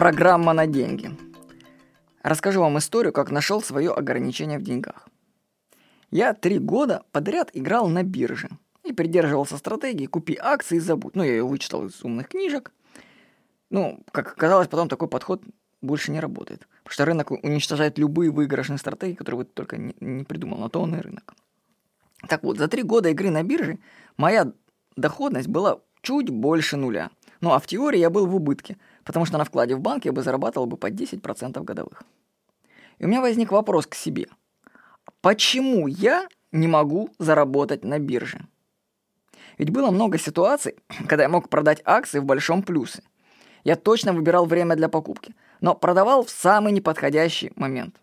Программа на деньги. Расскажу вам историю, как нашел свое ограничение в деньгах. Я три года подряд играл на бирже и придерживался стратегии «купи акции и забудь». Ну, я ее вычитал из умных книжек. Ну, как оказалось, потом такой подход больше не работает. Потому что рынок уничтожает любые выигрышные стратегии, которые вы только не, придумал. На то он и рынок. Так вот, за три года игры на бирже моя доходность была чуть больше нуля. Ну, а в теории я был в убытке, потому что на вкладе в банке я бы зарабатывал бы по 10% годовых. И у меня возник вопрос к себе. Почему я не могу заработать на бирже? Ведь было много ситуаций, когда я мог продать акции в большом плюсе. Я точно выбирал время для покупки, но продавал в самый неподходящий момент.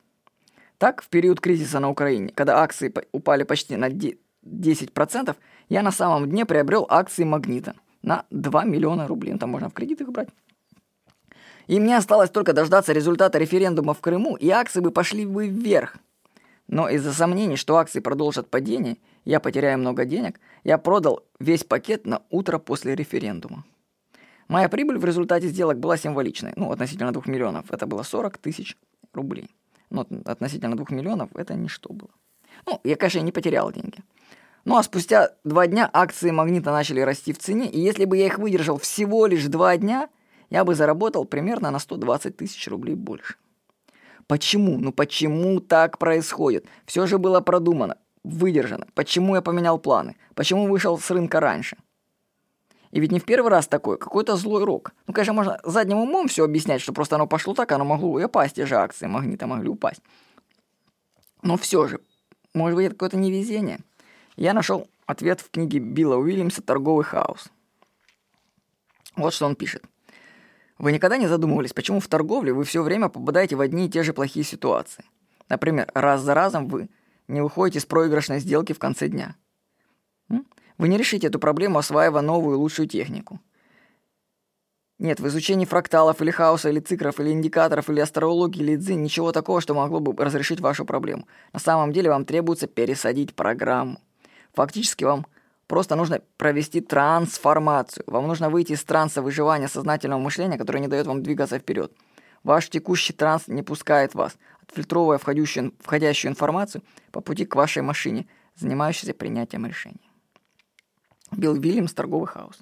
Так, в период кризиса на Украине, когда акции упали почти на 10%, я на самом дне приобрел акции «Магнита» на 2 миллиона рублей. Ну, там можно в кредит их брать. И мне осталось только дождаться результата референдума в Крыму, и акции бы пошли бы вверх. Но из-за сомнений, что акции продолжат падение, я потеряю много денег, я продал весь пакет на утро после референдума. Моя прибыль в результате сделок была символичной, ну, относительно 2 миллионов. Это было 40 тысяч рублей. Но относительно 2 миллионов это ничто было. Ну, я, конечно, не потерял деньги. Ну а спустя два дня акции магнита начали расти в цене, и если бы я их выдержал всего лишь два дня, я бы заработал примерно на 120 тысяч рублей больше. Почему? Ну почему так происходит? Все же было продумано, выдержано. Почему я поменял планы? Почему вышел с рынка раньше? И ведь не в первый раз такой, какой-то злой рок. Ну, конечно, можно задним умом все объяснять, что просто оно пошло так, оно могло и упасть, те же акции магнита могли упасть. Но все же, может быть, это какое-то невезение. Я нашел ответ в книге Билла Уильямса «Торговый хаос». Вот что он пишет. Вы никогда не задумывались, почему в торговле вы все время попадаете в одни и те же плохие ситуации? Например, раз за разом вы не выходите с проигрышной сделки в конце дня – вы не решите эту проблему, осваивая новую лучшую технику. Нет, в изучении фракталов или хаоса, или циклов, или индикаторов, или астрологии, или дзин ничего такого, что могло бы разрешить вашу проблему. На самом деле вам требуется пересадить программу. Фактически вам просто нужно провести трансформацию. Вам нужно выйти из транса выживания сознательного мышления, которое не дает вам двигаться вперед. Ваш текущий транс не пускает вас, отфильтровывая входящую, входящую информацию по пути к вашей машине, занимающейся принятием решений. Билл Вильямс «Торговый хаос».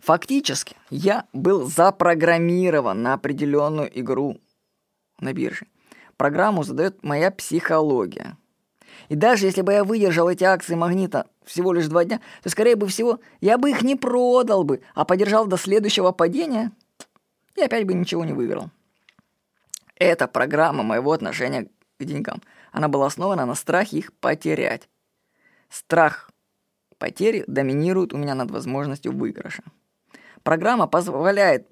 Фактически, я был запрограммирован на определенную игру на бирже. Программу задает моя психология. И даже если бы я выдержал эти акции магнита всего лишь два дня, то, скорее бы всего, я бы их не продал бы, а подержал до следующего падения, и опять бы ничего не выиграл. Это программа моего отношения к деньгам. Она была основана на страхе их потерять. Страх потери доминируют у меня над возможностью выигрыша. Программа позволяет,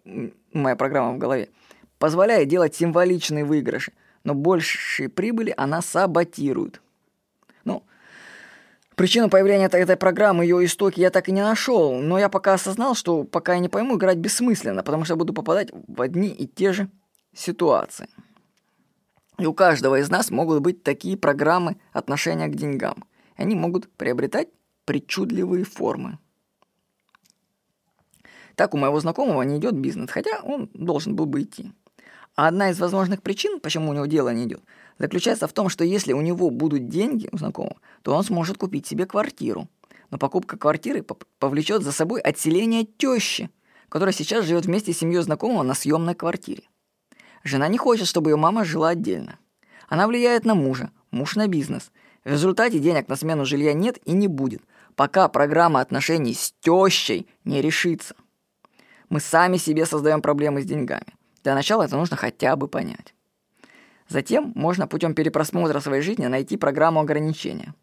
моя программа в голове, позволяет делать символичные выигрыши, но большей прибыли она саботирует. Ну, причину появления этой программы, ее истоки я так и не нашел, но я пока осознал, что пока я не пойму, играть бессмысленно, потому что буду попадать в одни и те же ситуации. И у каждого из нас могут быть такие программы отношения к деньгам. Они могут приобретать причудливые формы. Так у моего знакомого не идет бизнес, хотя он должен был бы идти. А одна из возможных причин, почему у него дело не идет, заключается в том, что если у него будут деньги у знакомого, то он сможет купить себе квартиру. Но покупка квартиры повлечет за собой отселение тещи, которая сейчас живет вместе с семьей знакомого на съемной квартире. Жена не хочет, чтобы ее мама жила отдельно. Она влияет на мужа, муж на бизнес. В результате денег на смену жилья нет и не будет – пока программа отношений с тещей не решится. Мы сами себе создаем проблемы с деньгами. Для начала это нужно хотя бы понять. Затем можно путем перепросмотра своей жизни найти программу ограничения.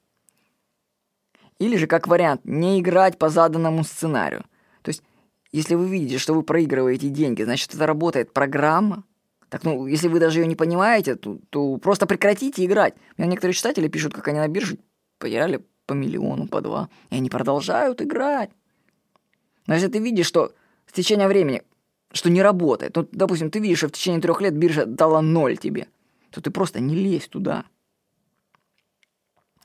Или же, как вариант, не играть по заданному сценарию. То есть, если вы видите, что вы проигрываете деньги, значит, это работает программа. Так, ну, если вы даже ее не понимаете, то, то просто прекратите играть. У меня некоторые читатели пишут, как они на бирже потеряли по миллиону, по два, и они продолжают играть. Но если ты видишь, что с течением времени, что не работает, ну, допустим, ты видишь, что в течение трех лет биржа дала ноль тебе, то ты просто не лезь туда.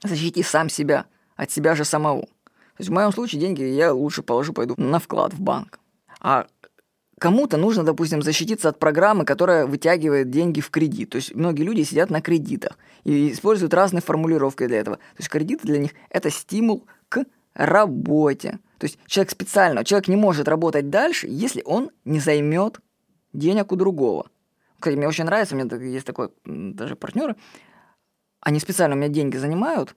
Защити сам себя от себя же самого. То есть в моем случае деньги я лучше положу, пойду на вклад в банк. А кому-то нужно, допустим, защититься от программы, которая вытягивает деньги в кредит. То есть многие люди сидят на кредитах и используют разные формулировки для этого. То есть кредиты для них – это стимул к работе. То есть человек специально, человек не может работать дальше, если он не займет денег у другого. Кстати, мне очень нравится, у меня есть такой даже партнеры, они специально у меня деньги занимают,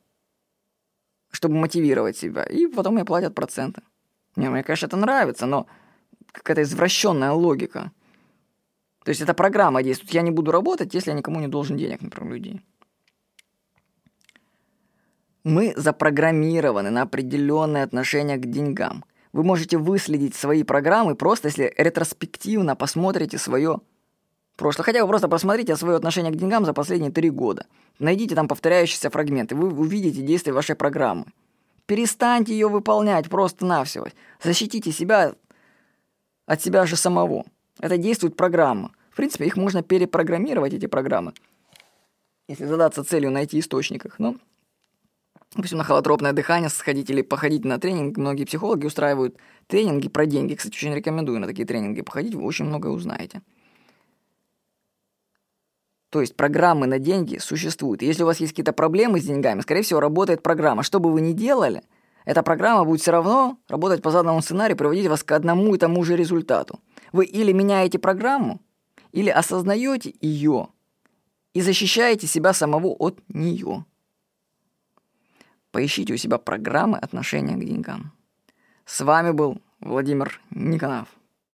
чтобы мотивировать себя, и потом мне платят проценты. Не, мне, конечно, это нравится, но какая-то извращенная логика. То есть эта программа действует. Я не буду работать, если я никому не должен денег, например, людей. Мы запрограммированы на определенное отношение к деньгам. Вы можете выследить свои программы просто если ретроспективно посмотрите свое прошлое. Хотя вы просто посмотрите свое отношение к деньгам за последние три года. Найдите там повторяющиеся фрагменты, вы увидите действия вашей программы. Перестаньте ее выполнять просто-навсего. Защитите себя от себя же самого. Это действует программа. В принципе, их можно перепрограммировать, эти программы, если задаться целью найти источник их. Ну, допустим, на холотропное дыхание сходить или походить на тренинг. Многие психологи устраивают тренинги про деньги. Кстати, очень рекомендую на такие тренинги походить, вы очень многое узнаете. То есть программы на деньги существуют. Если у вас есть какие-то проблемы с деньгами, скорее всего, работает программа. Что бы вы ни делали, эта программа будет все равно работать по заданному сценарию, приводить вас к одному и тому же результату. Вы или меняете программу, или осознаете ее и защищаете себя самого от нее. Поищите у себя программы отношения к деньгам. С вами был Владимир Никонов.